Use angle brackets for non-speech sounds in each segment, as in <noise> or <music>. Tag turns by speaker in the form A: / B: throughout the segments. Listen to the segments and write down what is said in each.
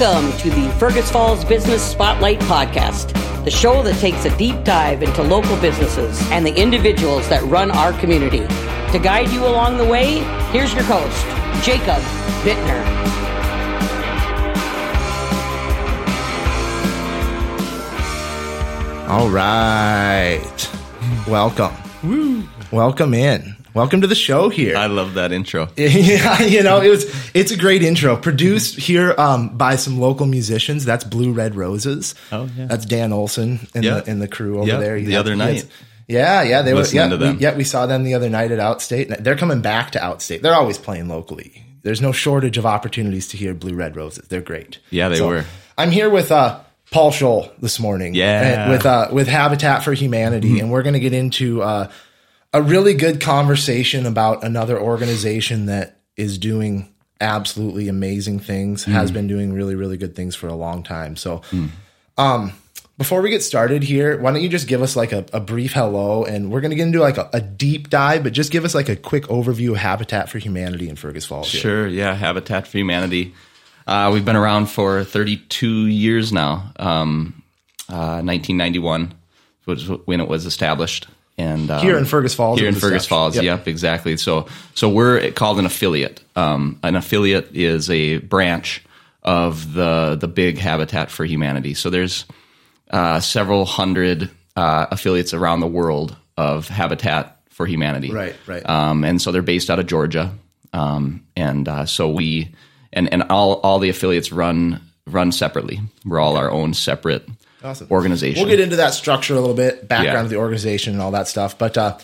A: Welcome to the Fergus Falls Business Spotlight Podcast, the show that takes a deep dive into local businesses and the individuals that run our community. To guide you along the way, here's your host, Jacob Bittner.
B: All right. Welcome. Woo. Welcome in. Welcome to the show here.
C: I love that intro. <laughs>
B: yeah, you know, it was it's a great intro. Produced here um, by some local musicians. That's Blue Red Roses.
C: Oh, yeah.
B: That's Dan Olson and
C: Yeah.
B: the and the crew over
C: Yeah,
B: there.
C: the other night.
B: Yeah, yeah, they were yeah,
C: to them.
B: We, yeah, we saw them the other night at Outstate. They're coming back to Outstate. They're always playing locally. There's no shortage of opportunities to hear Blue Red Roses. They're great.
C: Yeah, they were.
B: I'm here with uh, Paul Shol this morning.
C: Yeah. Mm-hmm.
B: and with uh, with Habitat for Humanity, and we're going to get into uh, a really good conversation about another organization that is doing absolutely amazing things.
C: Mm.
B: Has been doing really really good things for a long time. So,
C: Mm.
B: um, before we get started here, why don't you just give us like a, a brief hello, and we're going to get into like a, a deep dive, but just give us like a quick overview of Habitat for Humanity in Fergus Falls. here.
C: Sure, yeah, Habitat for Humanity. Uh, we've been around for 32 years now. Um, uh, 1991 was when it was established, and um,
B: Here in Fergus Falls
C: Here in Fergus. Falls,
B: Yep.
C: yep. exactly. So, so we're called an affiliate. Um, an affiliate is a branch of the the big Habitat for Humanity. So there's uh, several hundred uh, affiliates around the world of Habitat for Humanity.
B: Right, right.
C: Um, and so they're based out of Georgia, um, and uh, so we and and all all the affiliates run run separately. We're all our own separate
B: Awesome.
C: organization.
B: We'll get into that structure a little bit, background
C: Yeah.
B: of the organization and all that stuff. But uh,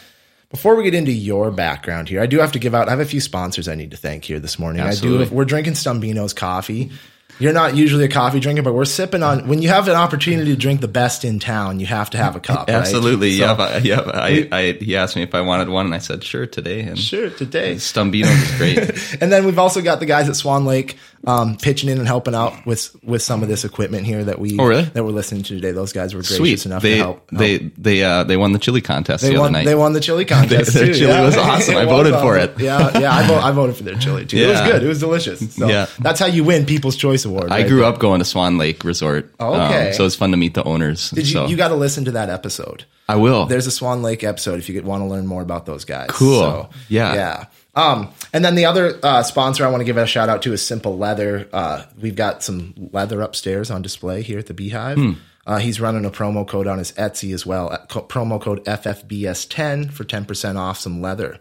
B: before we get into your background here, I do have to give out. I have a few sponsors I need to thank here this morning. I do. We're drinking Stumbeano's coffee. You're not usually a coffee drinker, but we're sipping on. When you have an opportunity to drink the best in town, you have to have a cup. right?
C: Absolutely,
B: So-
C: yeah, yeah. I, I, he asked me if I wanted one, and I said sure today. And
B: Sure, today.
C: Stumbino is great. <laughs>
B: And then we've also got the guys at Swan Lake um, pitching in and helping out with with some of this equipment here that we
C: Oh, really?
B: that we're listening to today. Those guys were gracious
C: Sweet.
B: enough
C: They
B: to help. help.
C: they they uh, they won the chili contest
B: They
C: the
B: won.
C: other night.
B: They won the chili <laughs> contest
C: Their
B: too.
C: chili
B: yeah.
C: was awesome. I <laughs> voted for it.
B: Yeah, yeah. I, vo- I voted for their chili too. It was good. It was delicious. So
C: Yeah.
B: that's how you win People's Choice Award.
C: I grew up going to Swan Lake Resort.
B: Oh, okay.
C: Um, so it's fun to meet the owners.
B: Did you?
C: so.
B: You got to listen to that episode.
C: I will.
B: There's a Swan Lake episode if you want to learn more about those guys.
C: Cool. Yeah.
B: Yeah. Um, and then the other uh, sponsor I want to give a shout out to is Simple Leather. Uh, we've got some leather upstairs on display here at the Beehive.
C: Hmm.
B: Uh, he's running a promo code on his Etsy as well. co- promo code FFBS10 for 10% off some leather.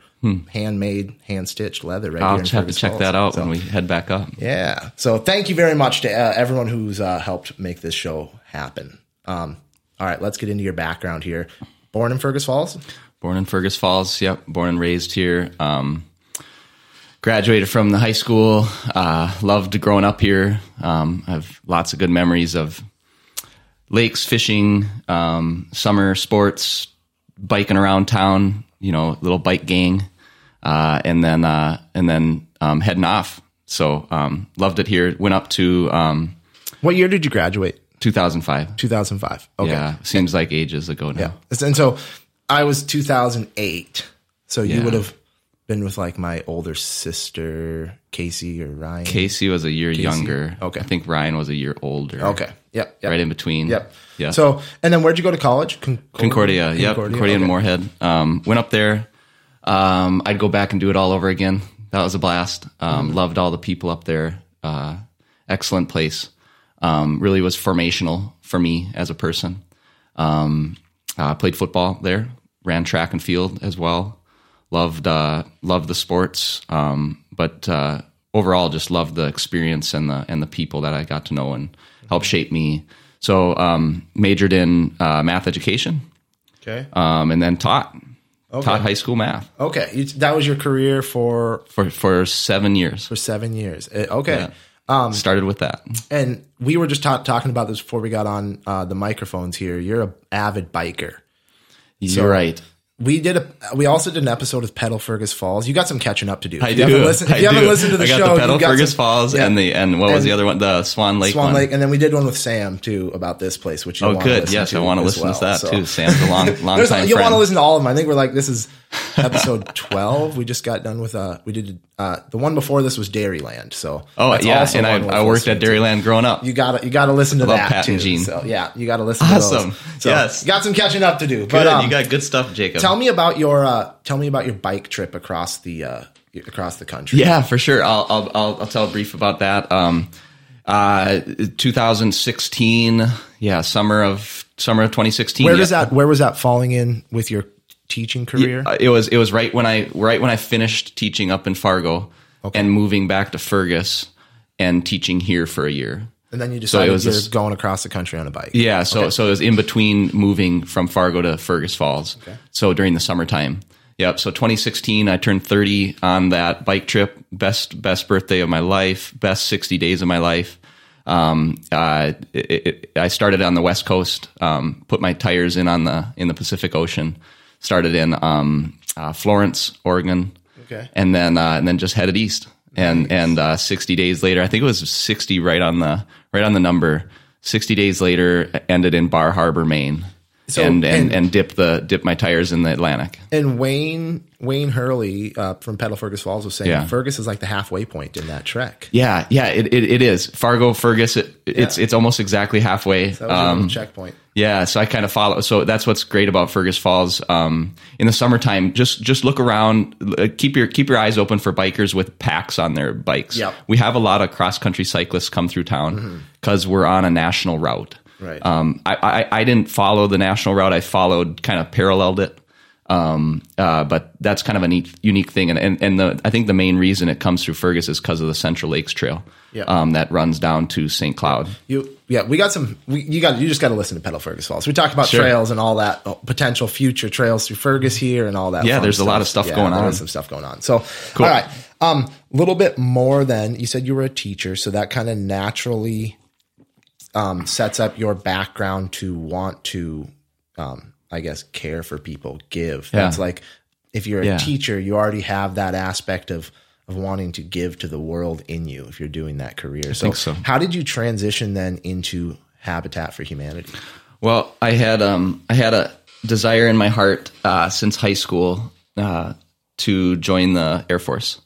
B: Handmade, hand stitched leather right
C: Hmm. I'll have to check
B: Falls.
C: that out
B: So-
C: when we head back up.
B: yeah. So thank you very much to uh, everyone who's uh, helped make this show happen. Um, all right, let's get into your background here. Born in Fergus Falls.
C: Born in Fergus Falls. Yep. Born and raised here. Um, graduated from the high school. Uh, loved growing up here. Um, I have lots of good memories of lakes, fishing, um, summer sports, biking around town. You know, little bike gang, uh, and then uh, and then um, heading off. So um, loved it here. Went up to um,
B: What year did you graduate?
C: 2005.
B: 2005. Okay.
C: Yeah, seems like ages ago now.
B: Yeah. And so I was 2008. So you
C: Yeah.
B: would have been with like my older sister, Casey or Ryan.
C: Casey was a year younger.
B: Okay.
C: I think Ryan was a year older.
B: Okay. Yep. yep.
C: Right in between.
B: Yep.
C: Yeah.
B: So, and then where'd you go to college? Con-
C: Concordia. Yep. Concordia
B: okay.
C: Moorhead. Um, went up there. Um, I'd go back and do it all over again. That was a blast. Um,
B: Mm-hmm.
C: Loved all the people up there. Uh, excellent place. Um, really was formational for me as a person. Um, uh, played football there. Ran track and field as well. Loved uh, loved the sports. Um, but uh, overall, just loved the experience and the and the people that I got to know and helped shape me. So um, majored in uh, math education
B: Okay.
C: um, and then taught taught high school math
B: Okay. You, that was your career for,
C: for for seven years.
B: for seven years. Uh, Okay.
C: Yeah. Um, Started with that.
B: And we were just ta- talking about this before we got on uh, the microphones here. You're a avid biker.
C: You're right.
B: We did a. We also did an episode of Pedal Fergus Falls. You got some catching up to do.
C: I do.
B: You haven't listened, if you haven't listened to the
C: I got
B: show,
C: the Pedal Fergus
B: some-
C: Falls
B: yeah.
C: and the and what was
B: And
C: the other one? The Swan Lake
B: Swan
C: one.
B: Lake, and then we did one with Sam too about this place, which you
C: Oh, good. Yes, I want to listen to that too. Sam's a long, <laughs> long time
B: You'll want to listen to all of them. I think we're like this is episode <laughs> twelve. We just got done with uh we did uh the one before this was Dairyland. So
C: Oh yeah, and I, I worked at
B: listening to.
C: Dairyland growing up.
B: You gotta you gotta listen to that
C: Pat
B: too.
C: and Gene.
B: So yeah, you gotta listen
C: Awesome.
B: to those. So,
C: Yes.
B: got some catching up to do.
C: Good.
B: But um,
C: you got good stuff, Jacob.
B: tell me about your uh tell me about your bike trip across the uh across the country.
C: Yeah, for sure. I'll I'll I'll, I'll tell a brief about that. Um, uh, 2016. Yeah, summer of summer of 2016.
B: Where does that where was that falling in with your teaching career?
C: Uh, It was it was right when I right when I finished teaching up in Fargo and moving back to Fergus and teaching here for a year.
B: and then you
C: it
B: decided
C: was
B: you're
C: s-
B: going across the country on a bike.
C: Yeah, so so it was in between moving from Fargo to Fergus Falls. So during the summertime. Yep. So 2016, I turned 30 on that bike trip. Best best birthday of my life. Best 60 days of my life. Um, uh, it, it, I started on the West Coast. Um, put my tires in on the in the Pacific Ocean. Started in um, uh, Florence, Oregon.
B: Okay.
C: And then uh, and then just headed east. And and uh, 60 days later, I think it was 60 right on the right on the number. 60 days later, ended in Bar Harbor, Maine.
B: So-
C: and, and,
B: and-
C: and dip the dip my tires in the Atlantic.
B: And Wayne Wayne Hurley uh, from Pedal Fergus Falls was saying
C: Yeah.
B: Fergus is like the halfway point in that trek.
C: Yeah, yeah, it, it, it is. Fargo, Fergus, it, it's it's almost exactly halfway.
B: That was
C: Um,
B: checkpoint.
C: Yeah, so I kind of follow. So that's what's great about Fergus Falls. Um, in the summertime, just just look around. uh, Keep your keep your eyes open for bikers with packs on their bikes.
B: Yep.
C: We have a lot of cross country cyclists come through town because we're on a national route.
B: Right.
C: Um, I, I I didn't follow the national route. I followed kind of paralleled it. Um, uh, but that's kind of a neat, unique thing, and and, and the, I think the main reason it comes through Fergus is because of the Central Lakes Trail,
B: Yeah.
C: um, that runs down to St. Cloud.
B: You yeah, we got some. We, you got you just got to listen to Pedal Fergus Falls. We talk about
C: Sure.
B: trails and all that uh, potential future trails through Fergus here and all that.
C: Yeah, there's a lot of stuff
B: Yeah,
C: going on.
B: some stuff going on. So all right, um, a little bit more than you said you were a teacher, so that kind of naturally um, sets up your background to want to, um, I guess, care for people, give.
C: Yeah.
B: That's like if you're a
C: Yeah.
B: teacher, you already have that aspect of of wanting to give to the world in you if you're doing that career. so,
C: think so.
B: how did you transition then into Habitat for Humanity?
C: Well, I had um I had a desire in my heart uh, since high school uh, to join the Air Force,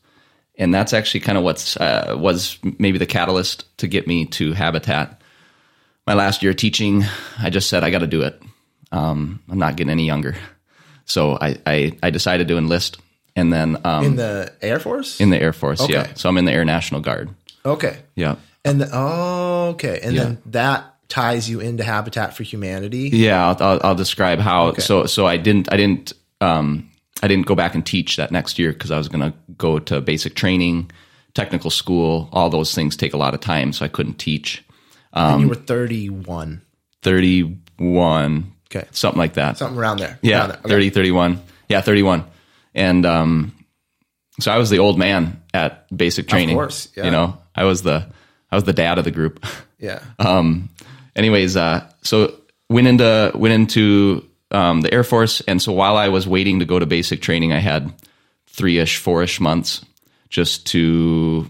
C: and that's actually kind of what's uh, was maybe the catalyst to get me to Habitat. My last year teaching, I just said I got to do it. Um, I'm not getting any younger, so I, I I decided to enlist, and then um,
B: In the Air Force?
C: in the Air Force.
B: Okay.
C: Yeah, so I'm in the Air National Guard.
B: okay.
C: Yeah.
B: And the, oh, okay. And
C: Yeah.
B: then that ties you into Habitat for Humanity.
C: Yeah, I'll, I'll, I'll describe how. So, so I didn't, I didn't, um, I didn't go back and teach that next year because I was going to go to basic training, technical school. All those things take a lot of time, so I couldn't teach.
B: And you were 31.
C: Thirty-one,
B: Okay.
C: something like that.
B: Something around there.
C: yeah,
B: Around there. Okay.
C: 30, 31. Yeah, thirty-one, and um, so I was the old man at basic training.
B: Of course, yeah.
C: You know, I was the, I was the dad of the group. <laughs>
B: Yeah.
C: um, anyways, uh, so went into went into um, the Air Force, and so while I was waiting to go to basic training, I had three ish, four ish months just to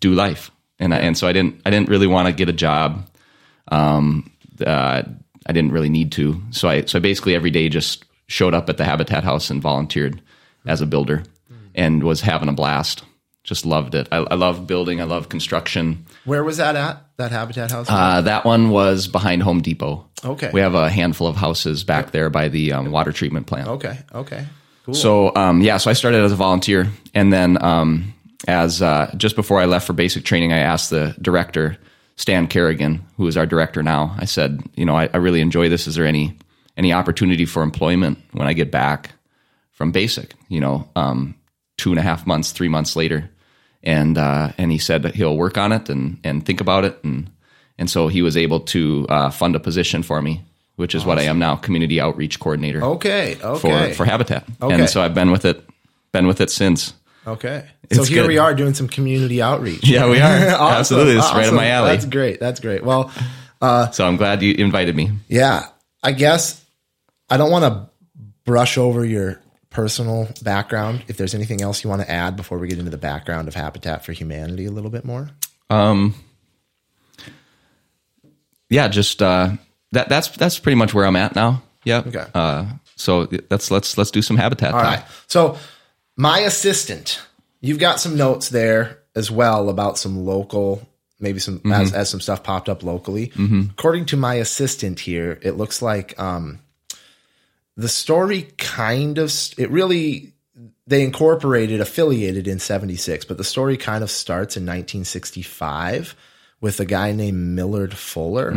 C: do life, and I, and so I didn't I didn't really want to get a job. Um, uh, I didn't really need to, so I so I basically every day just showed up at the Habitat House and volunteered as a builder, and was having a blast. Just loved it. I, I love building. I love construction.
B: Where was that at? That Habitat house?
C: Uh, that one was behind Home Depot.
B: Okay.
C: We have a handful of houses back there by the um, water treatment plant.
B: okay. Okay. Cool.
C: So um, yeah, so I started as a volunteer, and then um, as uh, just before I left for basic training, I asked the director, Stan Kerrigan, who is our director now. I said, you know, I, I really enjoy this. Is there any any opportunity for employment when I get back from basic? You know, um, two and a half months, three months later, and uh, and he said that he'll work on it and and think about it, and and so he was able to uh, fund a position for me, which is what I am now, community outreach coordinator
B: okay. Okay.
C: for for Habitat.
B: Okay.
C: And so I've been with it, been with it since.
B: Okay. So here
C: good.
B: we are doing some community outreach.
C: Yeah, we are <laughs>
B: Awesome,
C: absolutely. It's right up my alley.
B: That's great. That's great. Well,
C: so I'm glad you invited me.
B: yeah, I guess I don't want to brush over your personal background. If there's anything else you want to add before we get into the background of Habitat for Humanity a little bit more.
C: Um, yeah, just uh, that that's that's pretty much where I'm at now. Yeah.
B: Okay.
C: Uh, so let's let's let's do some habitat.
B: All
C: time.
B: right. So my assistant, you've got some notes there as well about some local, maybe some as, as some stuff popped up locally. According to my assistant here, it looks like um, the story kind of it really they incorporated affiliated in 76 but the story kind of starts in 1965 with a guy named millard fuller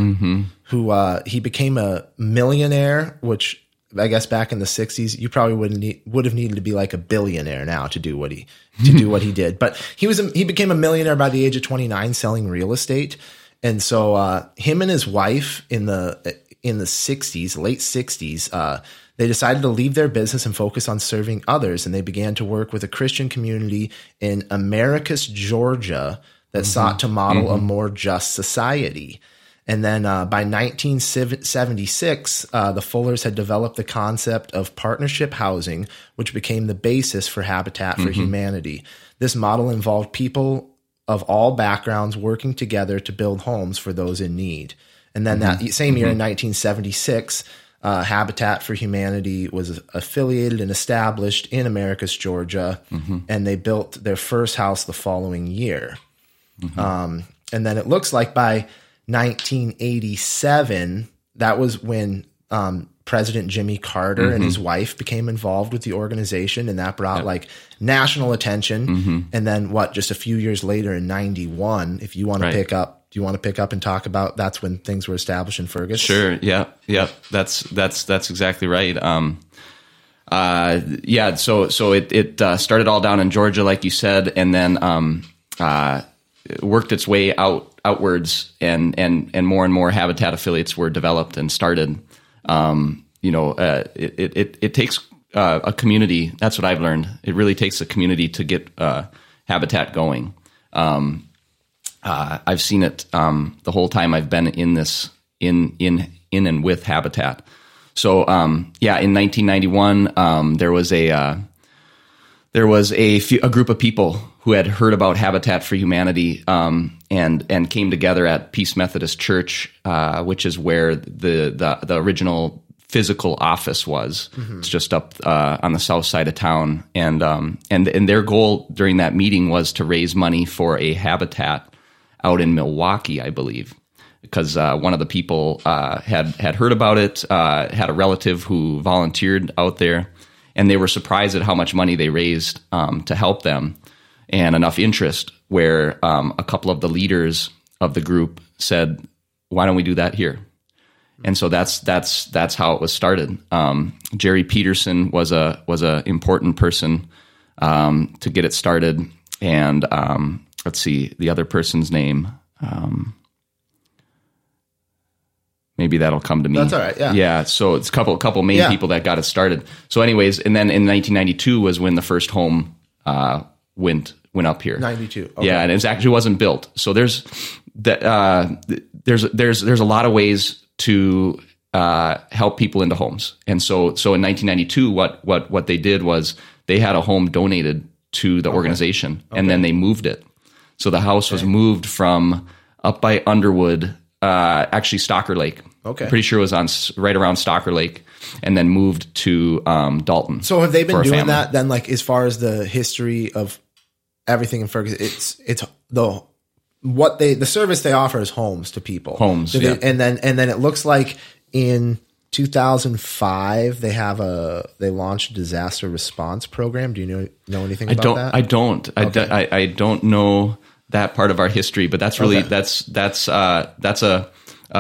B: who uh, he became a millionaire which i guess back in the 60s you probably wouldn't need, would have needed to be like a billionaire now to do what he to do what he did. But he was a, he became a millionaire by the age of 29 selling real estate. And so uh, him and his wife in the in the 60s late 60s uh, they decided to leave their business and focus on serving others. And they began to work with a christian community in americus georgia that sought to model a more just society and then uh, by 1976, uh, the Fullers had developed the concept of partnership housing, which became the basis for Habitat for Humanity. This model involved people of all backgrounds working together to build homes for those in need. And then that same year in 1976, uh, Habitat for Humanity was affiliated and established in Americus, Georgia, and they built their first house the following year. Um, and then it looks like by 1987, that was when um, President Jimmy Carter and his wife became involved with the organization, and that brought like national attention. And then what? Just a few years later, in '91, if you want
C: Right.
B: to pick up, do you want to pick up and talk about? That's when things were established in Fergus.
C: Sure. Yeah. Yeah. That's that's that's exactly right. Um, uh, yeah. So so it it uh, started all down in Georgia, like you said, and then um, uh, worked its way out outwards, and and and more and more habitat affiliates were developed and started. Um, you know, uh, it, it it takes uh, a community. That's what I've learned. It really takes a community to get uh, habitat going. Um, uh, I've seen it um, the whole time I've been in this in in in and with Habitat. So um, yeah, in 1991, um, there was a uh, there was a, few, a group of people who had heard about Habitat for Humanity um, and and came together at Peace Methodist Church, uh, which is where the the, the original physical office was. It's just up uh, on the south side of town, and um, and and their goal during that meeting was to raise money for a habitat out in Milwaukee, I believe because uh, one of the people uh, had had heard about it, uh, had a relative who volunteered out there, and they were surprised at how much money they raised um, to help them, and enough interest where um, a couple of the leaders of the group said, "Why don't we do that here?" And so that's that's that's how it was started. Um, Jerry Peterson was a was a important person um, to get it started, and um, let's see the other person's name. Um, maybe that'll come to me.
B: That's all right, yeah.
C: yeah. So it's a couple couple main
B: Yeah.
C: people that got it started. So, anyways, and then in 1992 was when the first home uh, went went up here.
B: 92. Okay.
C: Yeah, and it actually wasn't built. So there's that uh, there's there's there's a lot of ways to uh, help people into homes. And so so in 1992, what what what they did was they had a home donated to the organization, and then they moved it. So the house was moved from up by Underwood, uh, actually Stalker Lake.
B: Okay.
C: pretty sure it was on right around Stalker Lake, and then moved to um, Dalton.
B: So have they been doing
C: family.
B: that then? Like as far as the history of everything in Ferguson, it's it's the what they the service they offer is homes to people.
C: Homes,
B: So they-
C: yeah.
B: and then and then it looks like in 2005 they have a they launched a disaster response program. Do you know know anything
C: I
B: about
C: don't.
B: that?
C: I don't. I, do- I, I don't know that part of our history, but that's really
B: Okay.
C: that's that's uh, that's a uh,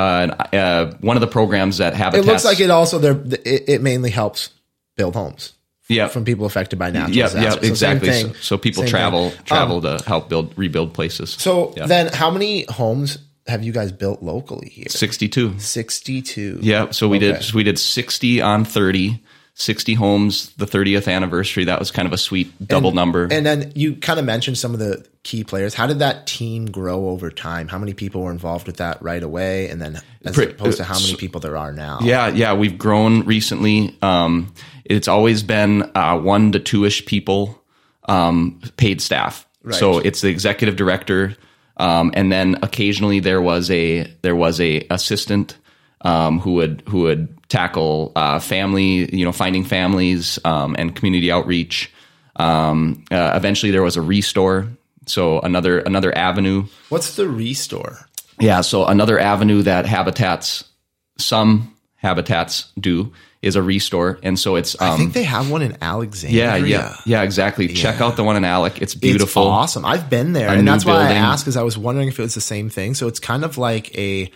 C: uh, one of the programs that
B: have
C: it
B: looks like it also there it, it mainly helps build homes
C: Yeah.
B: from people affected by natural
C: Yeah,
B: disasters.
C: yeah,
B: So
C: exactly. so, so people
B: same
C: travel
B: thing. Um,
C: travel to help build rebuild places.
B: So
C: Yeah.
B: then, how many homes have you guys built locally here?
C: sixty two.
B: Sixty-two.
C: Yeah, so we
B: Okay.
C: did so we did 60 on 30, 60 homes, the 30th anniversary. That was kind of a sweet double
B: and,
C: number.
B: And then you kind of mentioned some of the key players. How did that team grow over time? How many people were involved with that right away? And then as opposed to how many people there are now?
C: Yeah, yeah. We've grown recently. Um, it's always been uh, one to two ish people um, paid staff. Right. So it's the executive director. Um, and then occasionally there was a there was a assistant um, who would who would tackle uh, family, you know, finding families um, and community outreach. Um, uh, eventually, there was a restore, so another another avenue.
B: What's the restore?
C: Yeah, so another avenue that habitats some habitats do is a restore, and so it's.
B: Um, I think they have one in Alexandria.
C: Yeah, yeah, yeah, exactly. Yeah. Check out the one in Alec. It's beautiful,
B: it's awesome. I've been there, a and that's building. why I asked because I was wondering if it was the same thing. So it's kind of like a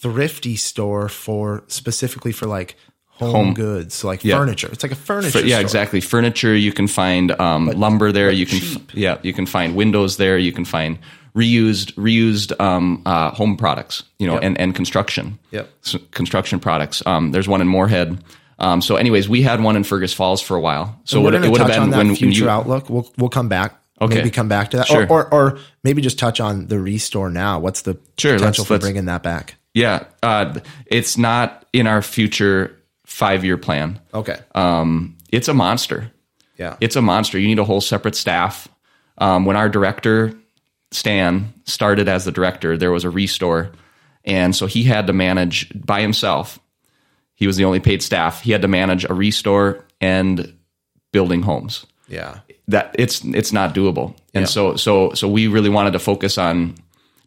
B: thrifty store for specifically for like home, home. goods, so like yeah. furniture. It's like a furniture.
C: yeah, store. exactly. Furniture. You can find um, lumber there. You can f- yeah, you can find windows there. You can find reused reused um, uh, home products. You know, yep. and and construction.
B: Yep.
C: So construction products. Um, there's one in Moorhead. Um, so, anyways, we had one in Fergus Falls for a while. So
B: what it would have been when future you, outlook. We'll we'll come back. Okay. Maybe come back to that, sure. or, or, or maybe just touch on the restore now. What's the sure, potential let's, for let's, bringing that back?
C: Yeah, uh, it's not in our future five year plan.
B: Okay.
C: Um, it's a monster.
B: Yeah.
C: It's a monster. You need a whole separate staff. Um, when our director, Stan, started as the director, there was a restore. And so he had to manage by himself. He was the only paid staff. He had to manage a restore and building homes.
B: Yeah.
C: That it's it's not doable. And yeah. so so so we really wanted to focus on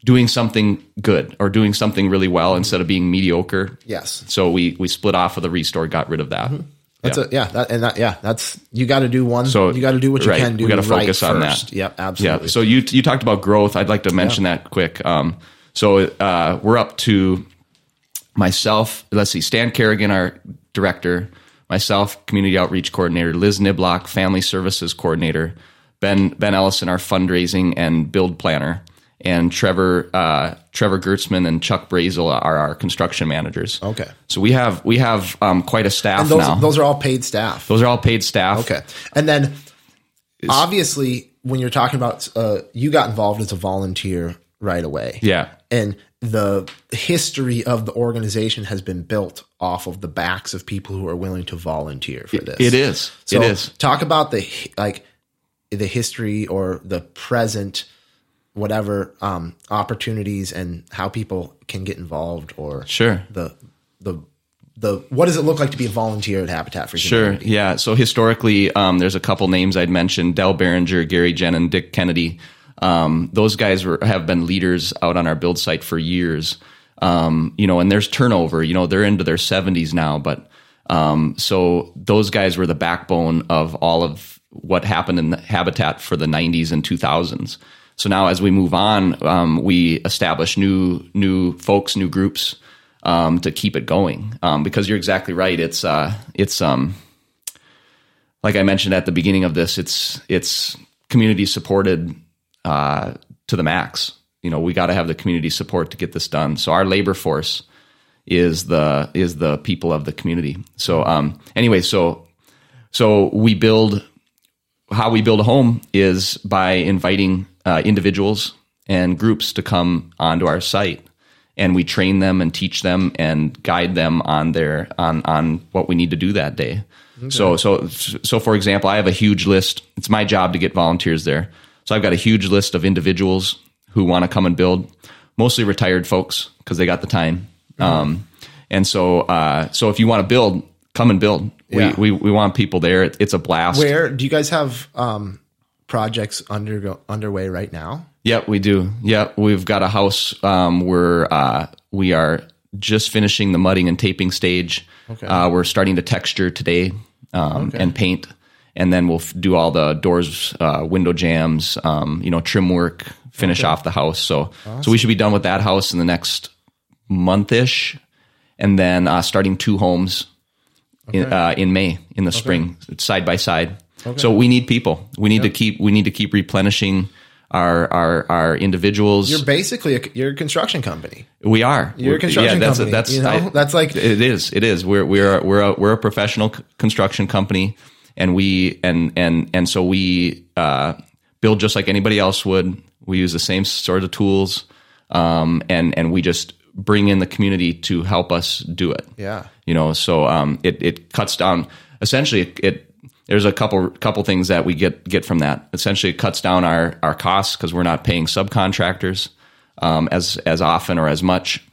C: doing something good or doing something really well instead of being mediocre.
B: Yes.
C: So we we split off of the restore, got rid of that.
B: Mm-hmm. That's yeah. a yeah, that, and that yeah, that's you got to do one. So you got to do what you right. can do. We got to focus right on first. that. Yep, absolutely.
C: Yeah. So you you talked about growth. I'd like to mention yeah. that quick. Um, so uh, we're up to myself. Let's see, Stan Kerrigan, our director, myself, community outreach coordinator, Liz Niblock, family services coordinator, Ben Ben Ellison, our fundraising and build planner and Trevor uh, Trevor Gertzman and Chuck Brazel are our construction managers.
B: Okay,
C: so we have we have um, quite a staff
B: and those,
C: now.
B: Those are all paid staff.
C: Those are all paid staff.
B: Okay, and then obviously when you're talking about uh, you got involved as a volunteer right away.
C: Yeah,
B: and the history of the organization has been built off of the backs of people who are willing to volunteer for this.
C: It is.
B: So
C: it is.
B: Talk about the like the history or the present whatever um, opportunities and how people can get involved or
C: sure
B: the the the what does it look like to be a volunteer at Habitat for
C: Humanity? Sure, yeah. So historically, um, there's a couple names I'd mentioned: Dell Behringer, Gary Jen, and Dick Kennedy. Um, those guys were, have been leaders out on our build site for years. Um, you know, and there's turnover. You know, they're into their 70s now, but um, so those guys were the backbone of all of what happened in the habitat for the 90s and 2000s. So now, as we move on, um, we establish new new folks, new groups um, to keep it going. Um, because you're exactly right. It's uh, it's um, like I mentioned at the beginning of this. It's it's community supported uh, to the max. You know, we got to have the community support to get this done. So our labor force is the is the people of the community. So um, anyway, so so we build how we build a home is by inviting uh, individuals and groups to come onto our site and we train them and teach them and guide them on their on on what we need to do that day. Okay. So so so for example, I have a huge list. It's my job to get volunteers there. So I've got a huge list of individuals who want to come and build, mostly retired folks because they got the time. Mm-hmm. Um, and so uh, so if you want to build, come and build. Yeah. We, we we want people there. It's a blast.
B: Where do you guys have um, projects under underway right now?
C: Yep, we do. Yep, we've got a house um, where uh, we are just finishing the mudding and taping stage. Okay. Uh, we're starting to texture today um, okay. and paint, and then we'll f- do all the doors, uh, window jambs, um, you know, trim work, finish okay. off the house. So, awesome. so we should be done with that house in the next monthish, and then uh, starting two homes in, uh, in May in the spring, side by side. Okay. So we need people. We need yep. to keep we need to keep replenishing our our our individuals.
B: You're basically a, you're a construction company.
C: we are.
B: You're a construction
C: that's
B: company.
C: that's
B: you know,
C: I-
B: that's like
C: it is. It is. We're we're a, we're a, we're a professional c- construction company, and we and and and so we uh, build just like anybody else would. We use the same sort of tools, um, and and we just bring in the community to help us do it.
B: yeah.
C: You know, so um, it it cuts down. Essentially, it, it there's a couple couple things that we get get from that. Essentially, it cuts down our our costs because we're not paying subcontractors um, as as often or as much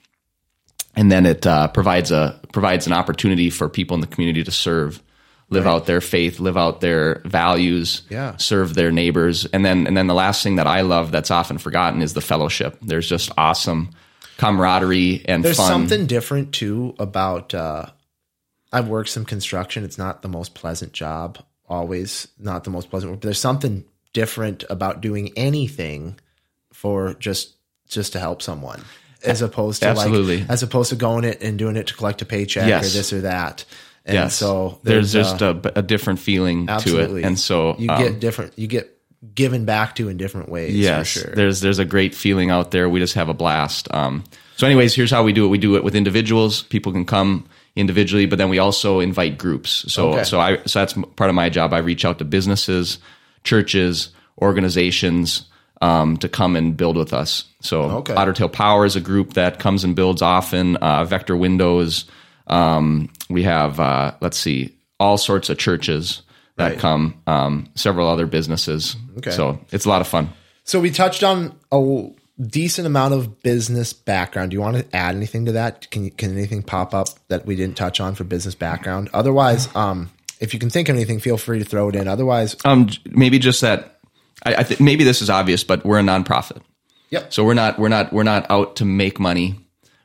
C: and then it uh, provides a provides an opportunity for people in the community to serve, live out their faith, live out their values,
B: Yeah.
C: serve their neighbors, and then and then the last thing that I love that's often forgotten is the fellowship. There's just awesome camaraderie and
B: There's
C: fun.
B: something different too about. Uh, I've worked some construction. It's not the most pleasant job. Always not the most pleasant work. But there's something different about doing anything for just just to help someone, as opposed to
C: Absolutely.
B: like as opposed to going it and doing it to collect a paycheck
C: Yes.
B: or this or that. And
C: yes,
B: so
C: there's,
B: uh,
C: just a, a different feeling to
B: absolutely.
C: it, and so
B: you
C: um,
B: get different. You get given back to in different ways.
C: Yes,
B: sure.
C: there's there's a great feeling out there. We just have a blast. Um, so, anyways, here's how we do it. We do it with individuals. People can come individually, but then we also invite groups. So,
B: Okay.
C: so I so that's part of my job. I reach out to businesses, churches, organizations um, to come and build with us. So,
B: Okay.
C: Otter Tail Power is a group that comes and builds often. Uh, Vector Windows. Um, we have uh, let's see, all sorts of churches that
B: Right.
C: come. Um, several other businesses.
B: Okay.
C: So it's a lot of fun.
B: So we touched on a decent amount of business background. Do you want to add anything to that? Can can anything pop up that we didn't touch on for business background? Otherwise, um, if you can think of anything, feel free to throw it in. Otherwise,
C: Um, maybe just that. I, I th- maybe this is obvious, but we're a nonprofit,
B: yep.
C: so we're not we're not we're not out to make money.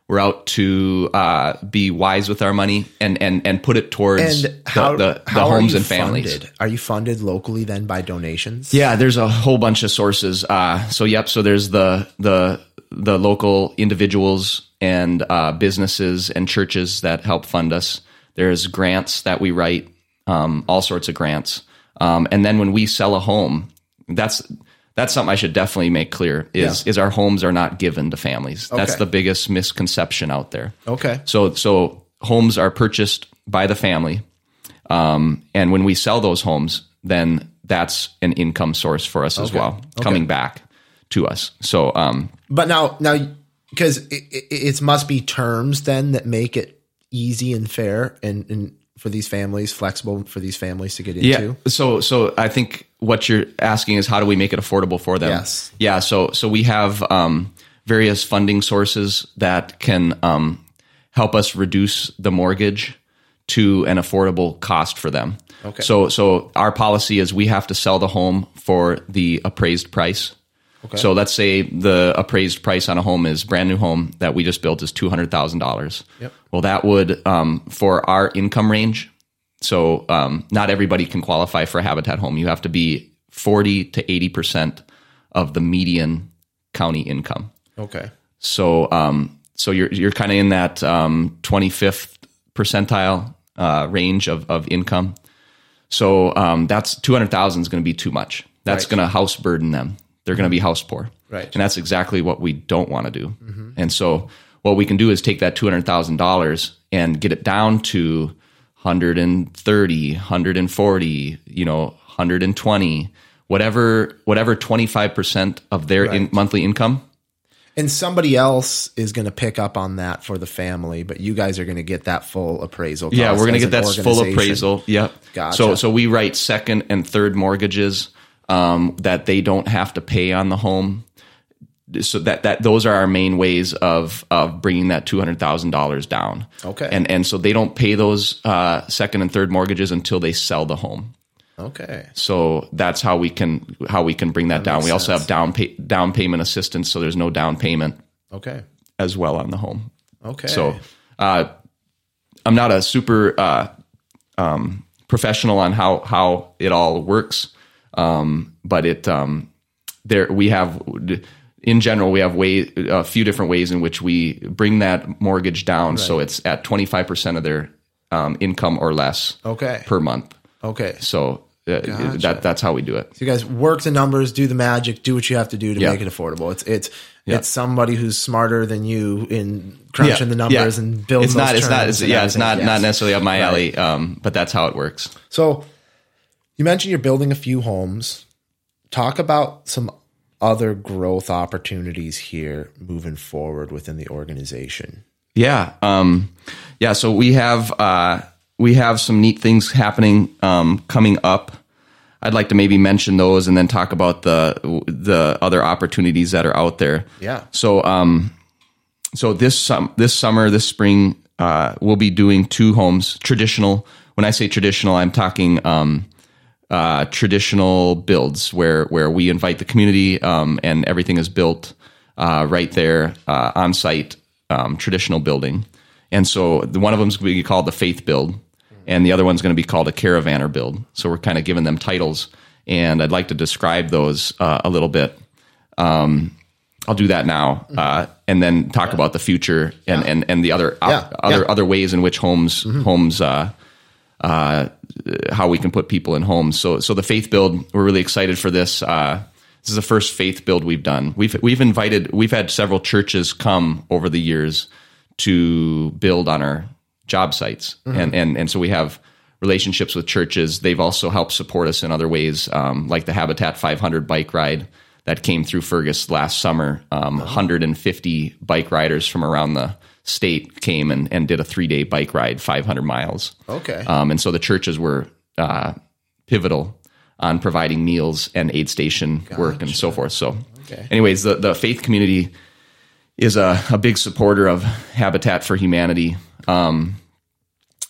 C: We're out to uh, be wise with our money and and and put it towards
B: And how
C: the, the,
B: how
C: homes and families.
B: Funded? Are you funded locally then by donations?
C: Yeah, there's a whole bunch of sources. Uh, so yep, so there's the the the local individuals and uh, businesses and churches that help fund us. There's grants that we write, um, all sorts of grants, um, and then when we sell a home, that's that's something I should definitely make clear is
B: Yeah.
C: is our homes are not given to families. That's the biggest misconception out there.
B: Okay.
C: So so homes are purchased by the family, um, and when we sell those homes, then that's an income source for us as
B: Okay.
C: well, coming back to us. So um,
B: But now, now, because it, it, it must be terms then that make it easy and fair and, and for these families, flexible for these families to get into.
C: yeah. So so I think what you're asking is how do we make it affordable for them?
B: Yes.
C: Yeah. So so we have um, various funding sources that can um, help us reduce the mortgage to an affordable cost for them.
B: Okay.
C: So so our policy is we have to sell the home for the appraised price.
B: Okay.
C: So let's say the appraised price on a home is brand new home that we just built is two hundred thousand dollars.
B: Yep.
C: Well, that would um, for our income range. So um, not everybody can qualify for a habitat home. You have to be forty to eighty percent of the median county income.
B: Okay.
C: So um, so you're you're kind of in that um, 25th percentile uh, range of of income. So um, that's 200,000 is going to be too much. That's
B: Right.
C: going to house burden them. They're going to be house poor.
B: Right.
C: And that's exactly what we don't want to do. And so what we can do is take that $200,000 and get it down to 130, 140, you know, 120, whatever whatever 25% of their in, monthly income
B: And somebody else is going to pick up on that for the family, but you guys are going to get that full appraisal.
C: Yeah, we're going to get that full appraisal. Yep.
B: Gotcha.
C: So so we write second and third mortgages um, that they don't have to pay on the home. So that that those are our main ways of of bringing that two hundred thousand dollars down.
B: Okay.
C: And and so they don't pay those uh, second and third mortgages until they sell the home.
B: Okay.
C: So that's how we can how we can bring that, down.
B: makes
C: We also have down pay, down payment assistance, so there's no down payment
B: Okay.
C: as well on the home.
B: Okay.
C: So uh, I'm not a super uh, um, professional on how how it all works, um, but it um, there we have in general we have way a few different ways in which we bring that mortgage down so it's at 25 percent of their um, income or less
B: Okay.
C: per month.
B: Okay.
C: So uh,
B: Gotcha.
C: that that's how we do it.
B: So you guys work the numbers, do the magic, do what you have to do to
C: Yeah.
B: make it affordable. It's it's
C: Yeah.
B: it's somebody who's smarter than you in crunching the numbers and building.
C: It's not. It's not. It's, yeah, it's not
B: everything.
C: not necessarily up my
B: Right.
C: alley. Um, but that's how it works.
B: So you mentioned you're building a few homes. Talk about some other growth opportunities here moving forward within the organization.
C: Yeah. Um, yeah. So we have uh, we have some neat things happening um, coming up. I'd like to maybe mention those and then talk about the the other opportunities that are out there.
B: Yeah.
C: So um, so this sum this summer this spring uh, we'll be doing two homes traditional. When I say traditional, I'm talking um, uh, traditional builds where where we invite the community um, and everything is built uh, right there uh, on site, um, traditional building. And so the, one of them is going to be called the Faith Build, and the other one's going to be called a Care-A-Vanner Build. So we're kind of giving them titles, and I'd like to describe those uh, a little bit. Um, I'll do that now, uh, and then talk about the future and, and, and the other op-
B: Yeah,
C: other
B: yeah.
C: other ways in which homes homes uh, uh, how we can put people in homes. So, so the faith build, we're really excited for this. Uh, this is the first faith build we've done. We've we've invited, we've had several churches come over the years to build on our job sites, and and and so we have relationships with churches. They've also helped support us in other ways, um, like the Habitat 500 bike ride that came through Fergus last summer. Um, 150 bike riders from around the state came and, and did a three day bike ride, 500 miles.
B: Okay.
C: Um, and so the churches were uh, pivotal on providing meals and aid station work and so forth. So,
B: Okay.
C: anyways, the, the faith community is a, a big supporter of Habitat for Humanity. Um,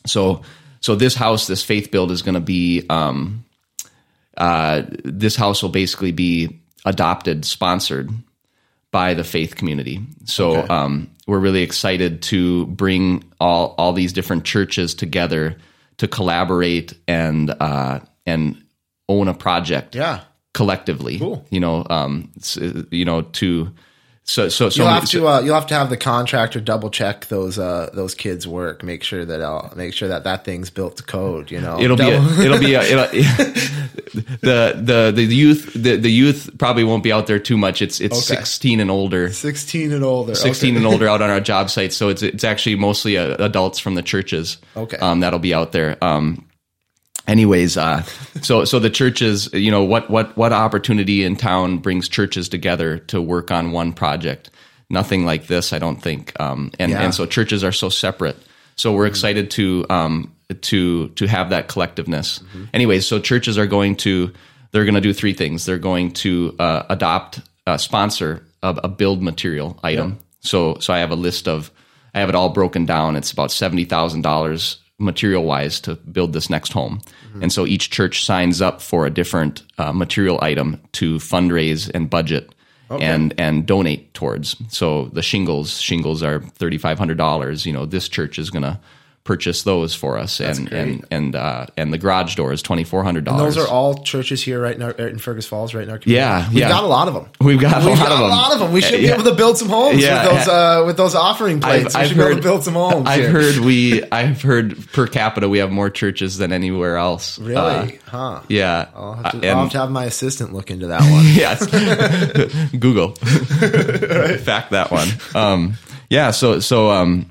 C: so, so this house, this faith build is going to be, um, uh, this house will basically be adopted, sponsored by the faith community. So
B: Okay.
C: um, we're really excited to bring all all these different churches together to collaborate and uh, and own a project
B: Yeah.
C: collectively.
B: Cool.
C: You know, um, you know to so so so
B: You'll have to uh, you'll have to have the contractor double check those uh, those kids' work. Make sure that I'll make sure that that thing's built to code. You know,
C: It'll be a, <laughs> it'll be a, it'll, <laughs> the the the youth the, the youth probably won't be out there too much. It's it's
B: Okay.
C: sixteen and older.
B: sixteen and older.
C: 16
B: Okay.
C: and <laughs> older out on our job sites. So it's it's actually mostly uh, adults from the churches.
B: Okay.
C: Um, that'll be out there. Um, anyways, uh, so so the churches, you know, what what what opportunity in town brings churches together to work on one project? Nothing like this, I don't think. Um, and
B: Yeah.
C: and so churches are so separate. So we're excited to um, to to have that collectiveness. Anyways, so churches are going to they're going to do three things. They're going to uh, adopt uh, sponsor a, a build material item. So so I have a list of I have it all broken down. It's about seventy thousand dollars material wise to build this next home. And so each church signs up for a different uh, material item to fundraise and budget and and donate towards. So the shingles shingles are thirty five hundred dollars. You know, this church is gonna purchase those for us, and
B: great.
C: and and uh, and the garage door is twenty four hundred dollars.
B: Those are all churches here, right in, our, in Fergus Falls, right in our community.
C: Yeah,
B: we've
C: yeah.
B: got a lot of them.
C: We've got a
B: We've
C: lot
B: got
C: of
B: a
C: them.
B: lot of them. We should be
C: Yeah.
B: able to build some homes
C: Yeah.
B: with those uh, with those offering plates. we should be able to build some homes.
C: I've
B: here.
C: heard we. I've heard per capita we have more churches than anywhere else.
B: Really?
C: Uh,
B: huh?
C: yeah.
B: I'll have,
C: Uh,
B: to,
C: and-
B: I'll have to have my assistant look into that one. <laughs>
C: yes. <laughs> Google. <laughs> Fact that one. Um, yeah. So so um,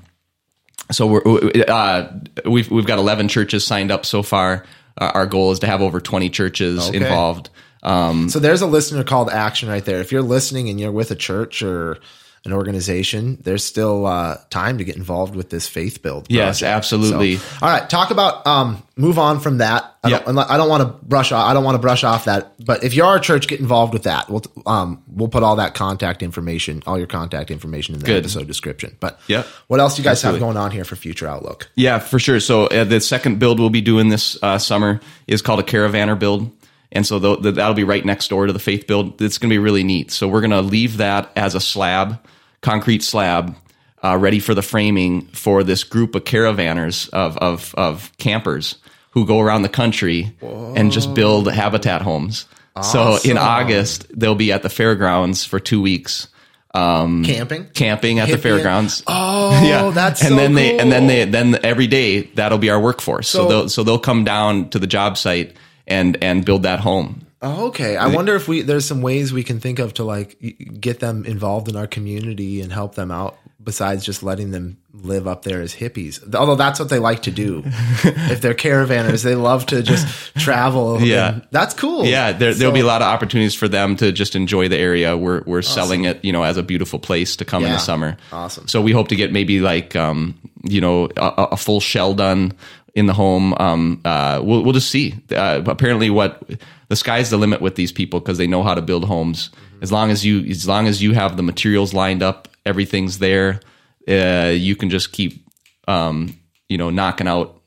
C: so we're uh, we've we've got eleven churches signed up so far. Uh, our goal is to have over twenty churches
B: Okay.
C: involved. Um,
B: So there's a listener call to action right there. If you're listening and you're with a church or an organization, there's still uh, time to get involved with this faith build.
C: Yes, absolutely.
B: So, all right, talk about um, move on from that. I
C: Yeah.
B: don't, I don't want to brush off. I don't want to brush off that. But if you are a church, get involved with that. We'll um, we'll put all that contact information, all your contact information in the
C: Good.
B: episode description. But
C: Yeah.
B: what else do you guys have going on here for future outlook?
C: Yeah, for sure. So uh, the second build we'll be doing this uh, summer is called a Care-A-Vanner build. And so th- th- that'll be right next door to the faith build. It's going to be really neat. So we're going to leave that as a slab, concrete slab, uh, ready for the framing for this group of Care-A-Vanners of, of, of campers who go around the country and just build habitat homes. So in August, they'll be at the fairgrounds for two weeks
B: Camping.
C: camping at the fairgrounds.
B: Oh, <laughs> yeah, that's
C: and
B: so
C: then they and then they then every day that'll be our workforce. So,
B: So-
C: they'll so they'll come down to the job site and and build that home.
B: Oh, okay. I wonder if we there's some ways we can think of to like get them involved in our community and help them out besides just letting them live up there as hippies. Although that's what they like to do. <laughs> if they're Care-A-Vanners, they love to just <laughs> travel.
C: Yeah.
B: that's cool.
C: Yeah, there, there'll be a lot of opportunities for them to just enjoy the area. We're we're selling it, you know, as a beautiful place to come in the summer.
B: Awesome.
C: So we hope to get maybe like um, you know a, a full shell done in the home. Um, uh, we'll we'll just see. Uh, apparently, what the sky's the limit with these people because they know how to build homes. As long as you as long as you have the materials lined up, everything's there. Uh, you can just keep um, you know knocking out